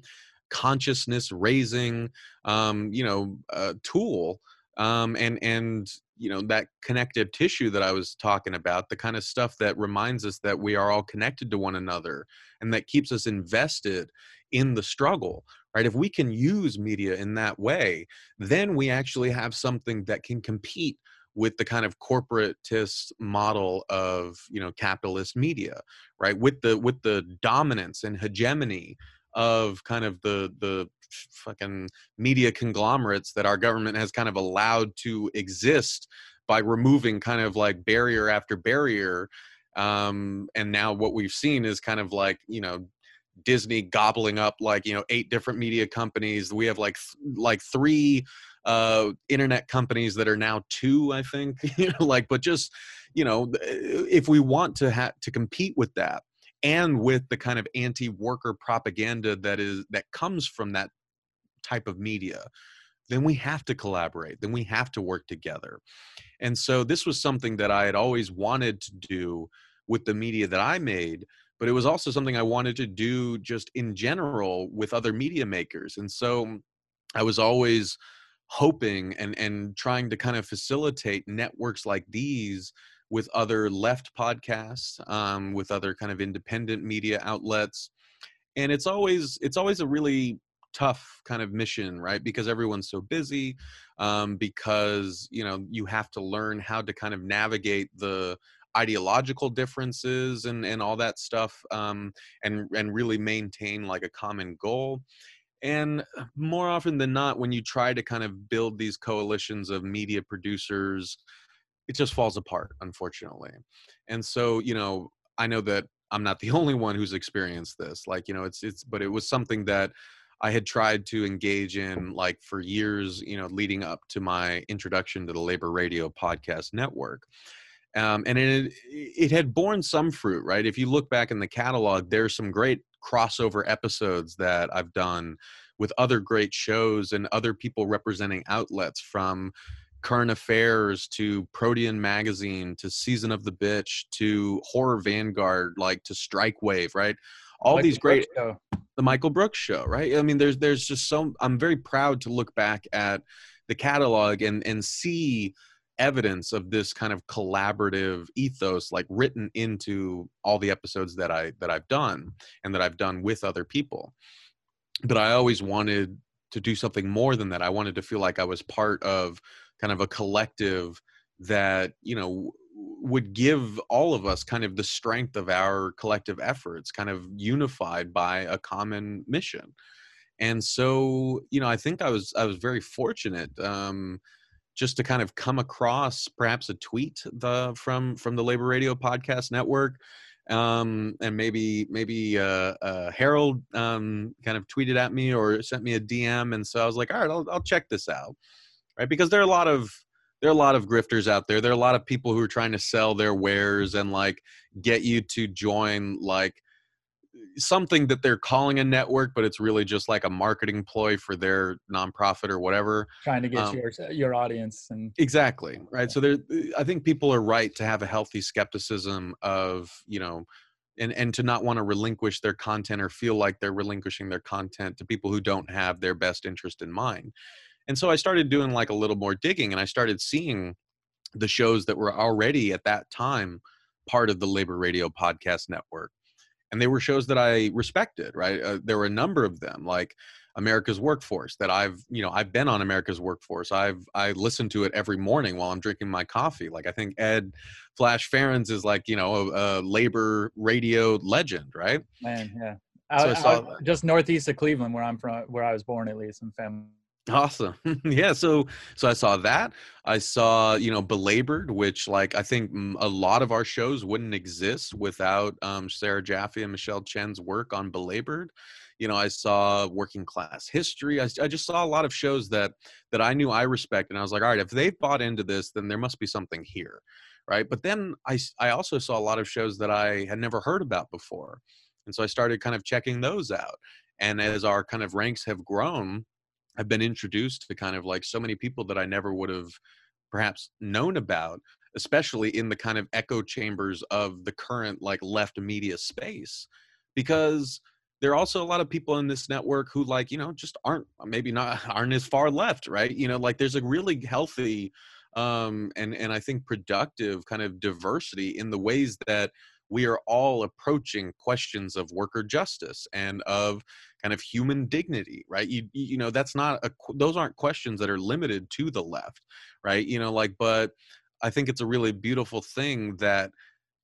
consciousness raising, um, you know, uh, tool. Um, and and you know that connective tissue that i was talking about the kind of stuff that reminds us that we are all connected to one another and that keeps us invested in the struggle right? If we can use media in that way then we actually have something that can compete with the kind of corporatist model of you know capitalist media right? With the with the dominance and hegemony of kind of the the fucking media conglomerates that our government has kind of allowed to exist by removing kind of like barrier after barrier um and now what we've seen is kind of like you know disney gobbling up like you know eight different media companies. We have like th- like three uh internet companies that are now two i think you know like but just you know if we want to have to compete with that and with the kind of anti-worker propaganda that is that comes from that type of media then we have to collaborate then we have to work together. And so this was something that i had always wanted to do with the media that i made but it was also something i wanted to do just in general with other media makers. And so i was always hoping and and trying to kind of facilitate networks like these with other left podcasts, um, with other kind of independent media outlets, and it's always it's always a really tough kind of mission, right? Because everyone's so busy, um, because you know you have to learn how to kind of navigate the ideological differences and and all that stuff, um, and and really maintain like a common goal. And more often than not, when you try to kind of build these coalitions of media producers it just falls apart unfortunately and so you know i know that i'm not the only one who's experienced this like you know it's it's but it was something that I had tried to engage in like for years, you know, leading up to my introduction to the Labor Radio Podcast Network. Um, and it it had borne some fruit, right? If you look back in the catalog, there's some great crossover episodes that I've done with other great shows and other people representing outlets from current affairs to protean magazine to season of the bitch to horror vanguard like to strike wave right? All these great the michael brooks show right? I mean there's there's just so i'm very proud to look back at the catalog and and see evidence of this kind of collaborative ethos like written into all the episodes that i that i've done and that i've done with other people. But i always wanted to do something more than that. I wanted to feel like i was part of kind of a collective that you know would give all of us kind of the strength of our collective efforts kind of unified by a common mission. And so you know i think i was i was very fortunate um just to kind of come across perhaps a tweet the from from the labor radio podcast network um, and maybe maybe uh, uh, Harold um, kind of tweeted at me or sent me a DM, and so I was like, all right, I'll, I'll check this out, right? Because there are a lot of there are a lot of grifters out there. There are a lot of people who are trying to sell their wares and like get you to join like something that they're calling a network, but it's really just like a marketing ploy for their nonprofit or whatever. Trying to get um, your your audience and exactly right. So there, I think people are right to have a healthy skepticism of you know, and and to not want to relinquish their content or feel like they're relinquishing their content to people who don't have their best interest in mind. And so I started doing like a little more digging, and I started seeing the shows that were already at that time part of the Labor Radio Podcast Network and they were shows that I respected. Right, uh, there were a number of them, like America's Workforce, that I've you know I've been on America's Workforce. I've I listen to it every morning while I'm drinking my coffee. Like I think Ed Flash Ferenc is like you know a, a labor radio legend, right? Man, yeah. So I, I saw, I, just northeast of Cleveland, where I'm from, where I was born, at least, and family Awesome. yeah. So, so I saw that. I saw, you know, Belabored, which like I think a lot of our shows wouldn't exist without um, Sarah Jaffe and Michelle Chen's work on Belabored. You know, I saw Working Class History. I, I just saw a lot of shows that that I knew I respect, and I was like, all right, if they've bought into this, then there must be something here, right? But then I I also saw a lot of shows that I had never heard about before, and so I started kind of checking those out. And as our kind of ranks have grown, I've been introduced to kind of like so many people that I never would have perhaps known about, especially in the kind of echo chambers of the current like left media space. Because there are also a lot of people in this network who like, you know, just aren't maybe not aren't as far left, right? You know, like there's a really healthy um and and I think productive kind of diversity in the ways that we are all approaching questions of worker justice and of kind of human dignity right? You you know that's not a those aren't questions that are limited to the left right? You know like but i think it's a really beautiful thing that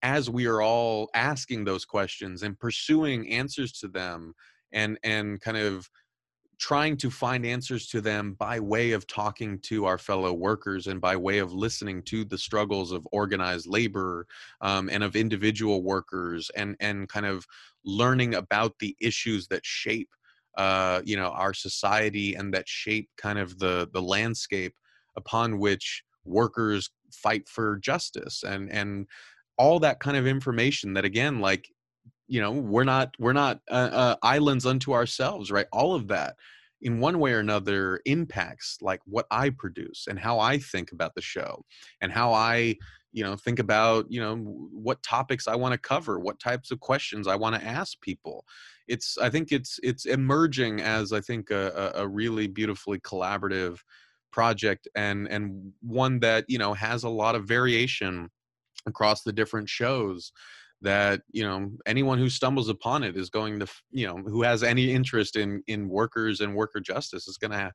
as we are all asking those questions and pursuing answers to them and and kind of trying to find answers to them by way of talking to our fellow workers and by way of listening to the struggles of organized labor um, and of individual workers and and kind of learning about the issues that shape uh, you know our society and that shape kind of the the landscape upon which workers fight for justice and and all that kind of information that again like you know we're not we're not uh, uh, islands unto ourselves right? All of that in one way or another impacts like what i produce and how i think about the show and how i you know think about you know what topics i want to cover what types of questions i want to ask people. It's i think it's it's emerging as i think a, a really beautifully collaborative project and and one that you know has a lot of variation across the different shows that you know anyone who stumbles upon it is going to you know who has any interest in in workers and worker justice is going to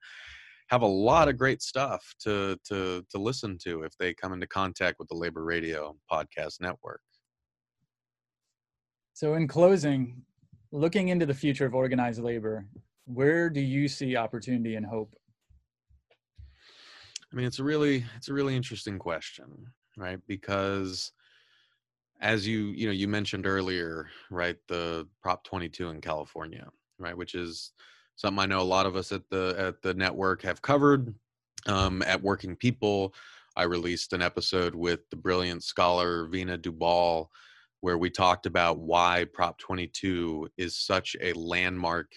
have a lot of great stuff to to to listen to if they come into contact with the labor radio podcast network. So in closing looking into the future of organized labor where do you see opportunity and hope? I mean it's a really it's a really interesting question right? Because as you you know you mentioned earlier right the prop 22 in california right which is something I know a lot of us at the at the network have covered. Um, at Working People, I released an episode with the brilliant scholar Veena Dubal, where we talked about why Prop 22 is such a landmark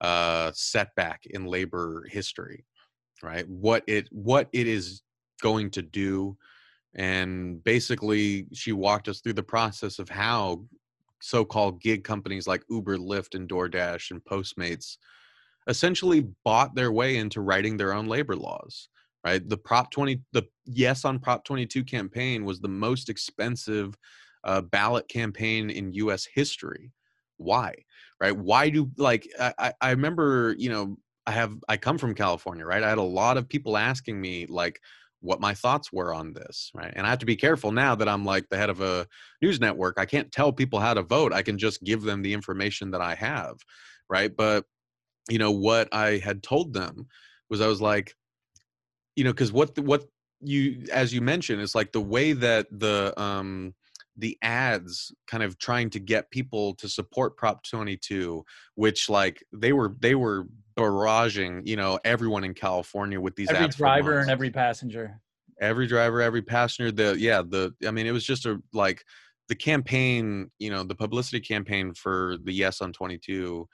uh, setback in labor history, right? What it what it is going to do, and basically she walked us through the process of how so-called gig companies like Uber, Lyft, and DoorDash and Postmates essentially bought their way into writing their own labor laws right? The prop 20 the yes on prop 22 campaign was the most expensive uh, ballot campaign in us history. Why right? Why do like I, I remember you know i have i come from california right? I had a lot of people asking me like what my thoughts were on this right? And i have to be careful now that i'm like the head of a news network. I can't tell people how to vote. I can just give them the information that i have right? But you know what i had told them was i was like you know because what the, what you as you mentioned is like the way that the um the ads kind of trying to get people to support prop 22 which like they were they were barraging you know everyone in california with these every driver and every passenger. Every driver every passenger the yeah the i mean it was just a like the campaign you know the publicity campaign for the yes on 22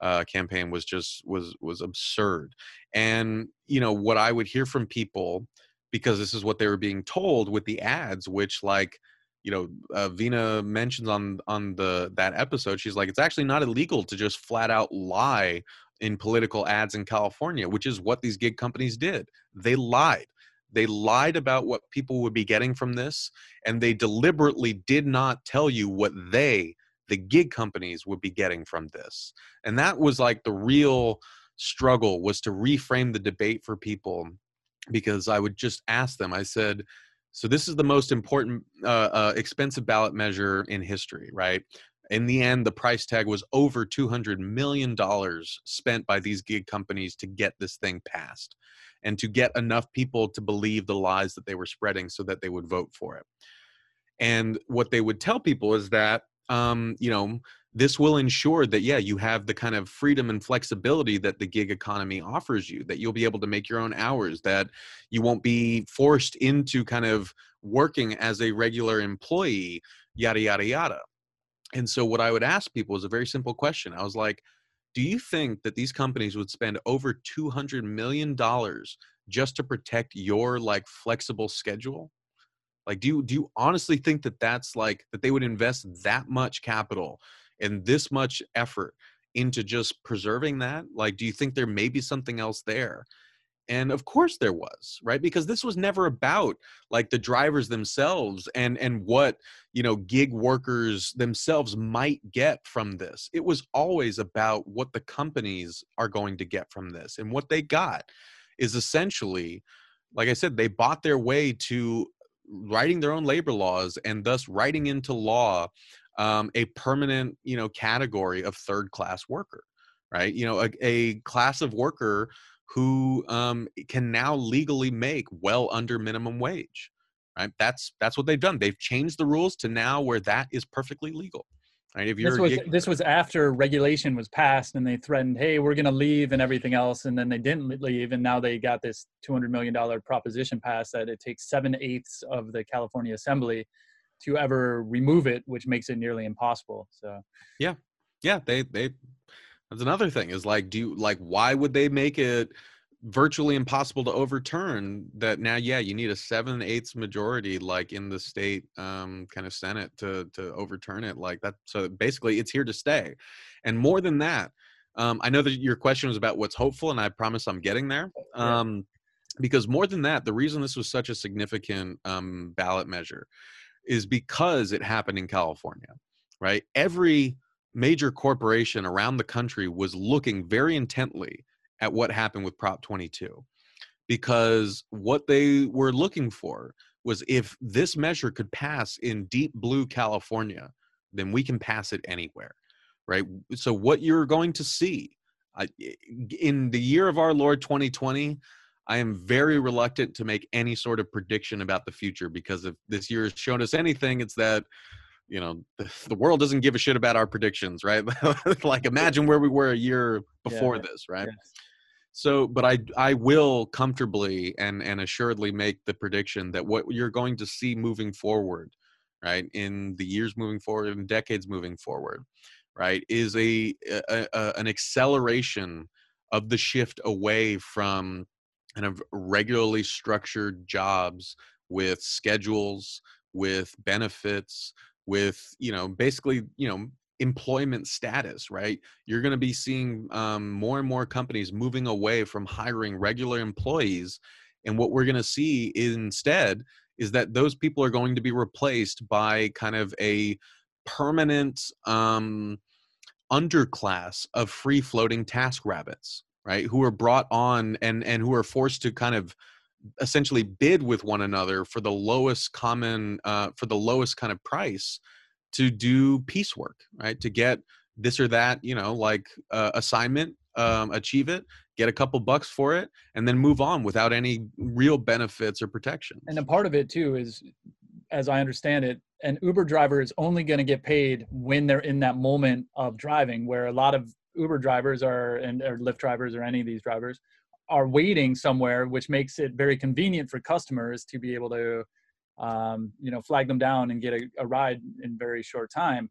uh, campaign was just was was absurd. And you know what i would hear from people because this is what they were being told with the ads which like you know uh, Veena mentions on on the that episode she's like it's actually not illegal to just flat out lie in political ads in California which is what these gig companies did. They lied. They lied about what people would be getting from this and they deliberately did not tell you what they the gig companies would be getting from this. And that was like the real struggle was to reframe the debate for people because i would just ask them i said so this is the most important uh, uh, expensive ballot measure in history right in the end the price tag was over 200 million dollars spent by these gig companies to get this thing passed and to get enough people to believe the lies that they were spreading so that they would vote for it and what they would tell people is that um, you know, this will ensure that yeah, you have the kind of freedom and flexibility that the gig economy offers you. That you'll be able to make your own hours. That you won't be forced into kind of working as a regular employee. Yada yada yada. And so, what I would ask people is a very simple question. I was like, do you think that these companies would spend over $200 million just to protect your like flexible schedule like, do you do you honestly think that that's like that they would invest that much capital and this much effort into just preserving that? Like, do you think there may be something else there? And of course there was right? Because this was never about like the drivers themselves and and what you know gig workers themselves might get from this. It was always about what the companies are going to get from this and what they got is essentially like i said they bought their way to writing their own labor laws and thus writing into law um, a permanent you know category of third class worker right? You know a, a class of worker who um, can now legally make well under minimum wage right that's that's what they've done they've changed the rules to now where that is perfectly legal Right? If you're this was this was after regulation was passed, and they threatened, "Hey, we're going to leave" and everything else, and then they didn't leave, and now they got this two hundred million dollar proposition passed that it takes seven eighths of the California Assembly to ever remove it, which makes it nearly impossible. So, yeah, yeah, they they. That's another thing is like, do you like why would they make it? virtually impossible to overturn that now yeah you need a seven eighths majority like in the state um, kind of senate to to overturn it like that so basically it's here to stay and more than that um, i know that your question was about what's hopeful and i promise i'm getting there um, yeah. because more than that the reason this was such a significant um, ballot measure is because it happened in california right every major corporation around the country was looking very intently at what happened with Prop 22 because what they were looking for was if this measure could pass in deep blue California, then we can pass it anywhere, right? So, what you're going to see eh, in the year of our Lord 2020, I am very reluctant to make any sort of prediction about the future because if this year has shown us anything, it's that you know the, the, world doesn't give a shit about our predictions right? Like imagine where we were a year before yeah, this right? Yes. so but i i will comfortably and and assuredly make the prediction that what you're going to see moving forward right in the years moving forward and decades moving forward right is a, a, a an acceleration of the shift away from kind of regularly structured jobs with schedules with benefits with you know basically you know employment status right? You're going to be seeing um, more and more companies moving away from hiring regular employees and what we're going to see instead is that those people are going to be replaced by kind of a permanent um, underclass of free floating task rabbits right? Who are brought on and and who are forced to kind of essentially bid with one another for the lowest common uh, for the lowest kind of price to do piecework right? To get this or that you know like uh, assignment um, achieve it get a couple bucks for it and then move on without any real benefits or protection and a part of it too is as i understand it an uber driver is only going to get paid when they're in that moment of driving where a lot of uber drivers are and or lyft drivers or any of these drivers are waiting somewhere, which makes it very convenient for customers to be able to, um, you know, flag them down and get a, a ride in very short time.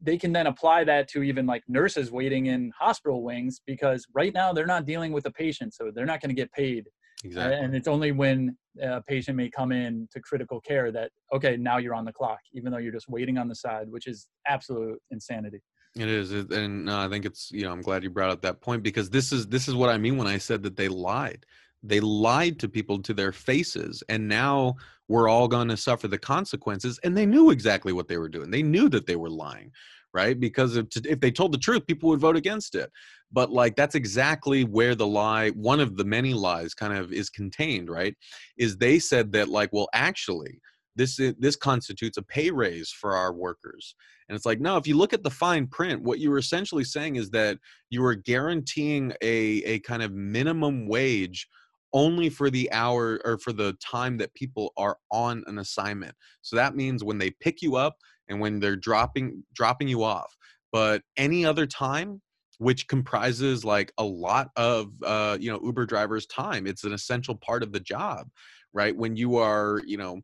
They can then apply that to even like nurses waiting in hospital wings because right now they're not dealing with a patient, so they're not going to get paid. Exactly. And it's only when a patient may come in to critical care that okay, now you're on the clock, even though you're just waiting on the side, which is absolute insanity. It is, and uh, I think it's you know I'm glad you brought up that point because this is this is what I mean when I said that they lied. They lied to people to their faces, and now we're all going to suffer the consequences. And they knew exactly what they were doing. They knew that they were lying, right? Because if, if they told the truth, people would vote against it. But like that's exactly where the lie, one of the many lies, kind of is contained, right? Is they said that like, well, actually, this this constitutes a pay raise for our workers. And it's like no if you look at the fine print what you were essentially saying is that you were guaranteeing a a kind of minimum wage only for the hour or for the time that people are on an assignment. So that means when they pick you up and when they're dropping dropping you off. But any other time which comprises like a lot of uh, you know uber drivers time it's an essential part of the job right? When you are you know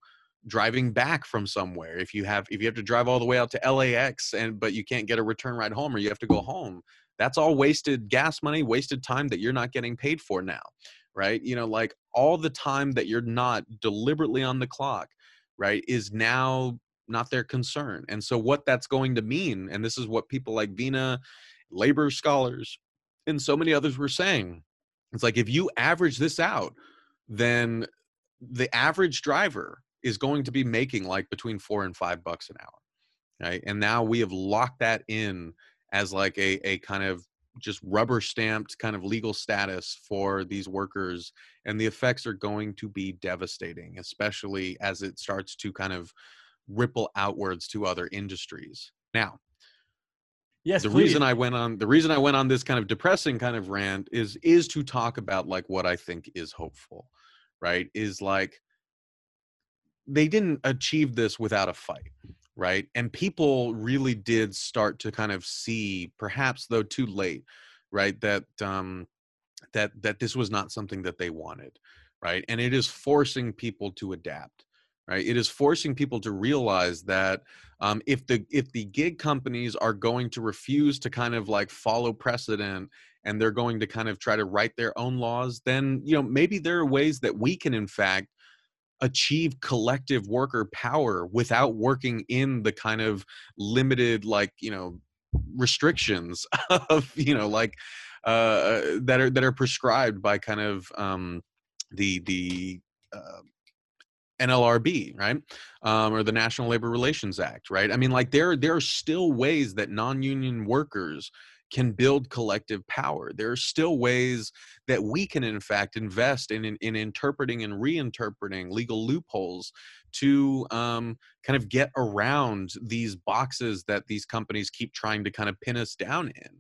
driving back from somewhere if you have if you have to drive all the way out to lax and but you can't get a return ride home or you have to go home that's all wasted gas money wasted time that you're not getting paid for now right? You know like all the time that you're not deliberately on the clock right is now not their concern. And so what that's going to mean and this is what people like Veena labor scholars and so many others were saying it's like if you average this out then the average driver is going to be making like between four and five bucks an hour right? And now we have locked that in as like a, a kind of just rubber stamped kind of legal status for these workers and the effects are going to be devastating especially as it starts to kind of ripple outwards to other industries. Now yes the please. reason i went on the reason i went on this kind of depressing kind of rant is is to talk about like what i think is hopeful right? Is like they didn't achieve this without a fight right? And people really did start to kind of see perhaps though too late right that um that that this was not something that they wanted right? And it is forcing people to adapt right? It is forcing people to realize that um, if the if the gig companies are going to refuse to kind of like follow precedent and they're going to kind of try to write their own laws then you know maybe there are ways that we can in fact achieve collective worker power without working in the kind of limited like you know restrictions of you know like uh that are that are prescribed by kind of um the the uh, NLRB, right, um, or the National Labor Relations Act, right? I mean, like there there are still ways that non-union workers can build collective power. There are still ways that we can, in fact, invest in, in, in interpreting and reinterpreting legal loopholes to um, kind of get around these boxes that these companies keep trying to kind of pin us down in,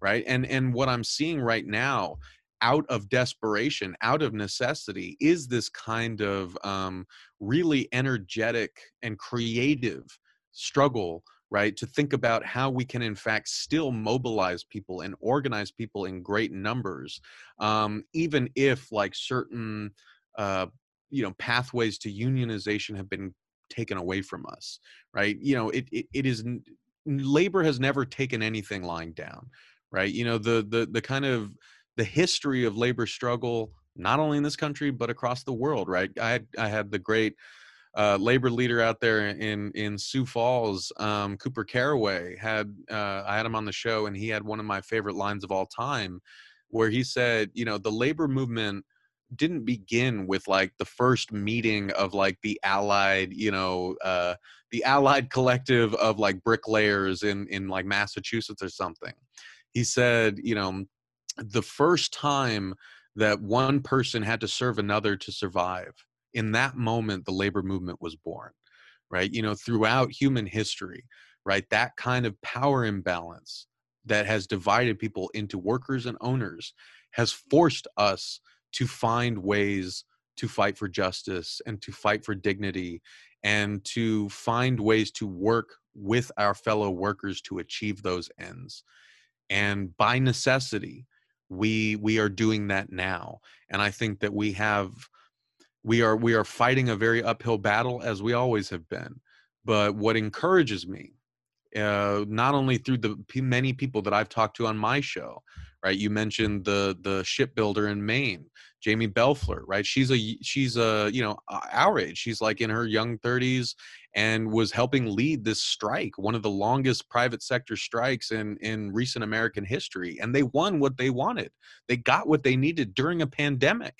right? And and what I'm seeing right now out of desperation, out of necessity, is this kind of um, really energetic and creative struggle right to think about how we can in fact still mobilize people and organize people in great numbers um, even if like certain uh, you know pathways to unionization have been taken away from us right? You know it, it, it is labor has never taken anything lying down right? You know the the the kind of the history of labor struggle not only in this country but across the world right? I i had the great uh, labor leader out there in in Sioux Falls, um, Cooper Caraway had uh, I had him on the show, and he had one of my favorite lines of all time, where he said, you know, the labor movement didn't begin with like the first meeting of like the allied you know uh the allied collective of like bricklayers in in like massachusetts or something. He said you know the first time that one person had to serve another to survive in that moment the labor movement was born right? You know throughout human history right that kind of power imbalance that has divided people into workers and owners has forced us to find ways to fight for justice and to fight for dignity and to find ways to work with our fellow workers to achieve those ends. And by necessity we we are doing that now. And i think that we have we are we are fighting a very uphill battle as we always have been but what encourages me uh, not only through the p- many people that I've talked to on my show, right? You mentioned the the shipbuilder in Maine, Jamie Belfler, right? She's a she's a you know our age. She's like in her young 30s and was helping lead this strike, one of the longest private sector strikes in in recent American history, and they won what they wanted. They got what they needed during a pandemic,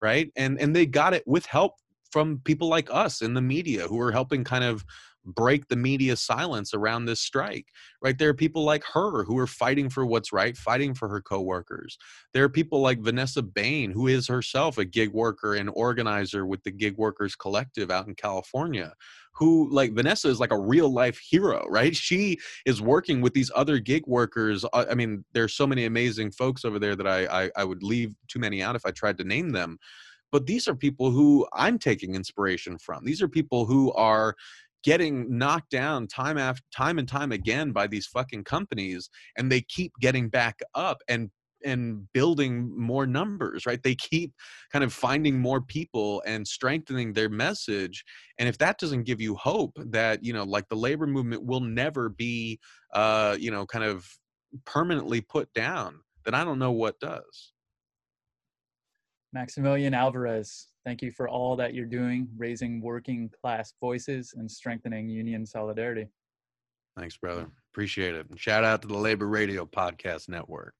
right? And and they got it with help from people like us in the media who are helping kind of break the media silence around this strike right? There are people like her who are fighting for what's right fighting for her coworkers. There are people like vanessa bain who is herself a gig worker and organizer with the gig workers collective out in california who like vanessa is like a real life hero right? She is working with these other gig workers. I mean there's so many amazing folks over there that I, I i would leave too many out if i tried to name them. But these are people who I'm taking inspiration from. These are people who are getting knocked down time after time and time again by these fucking companies and they keep getting back up and and building more numbers right? They keep kind of finding more people and strengthening their message and if that doesn't give you hope that you know like the labor movement will never be uh you know kind of permanently put down then i don't know what does. Maximillian Alvarez Thank you for all that you're doing, raising working class voices and strengthening union solidarity. Thanks, brother. Appreciate it. And shout out to the Labor Radio Podcast Network.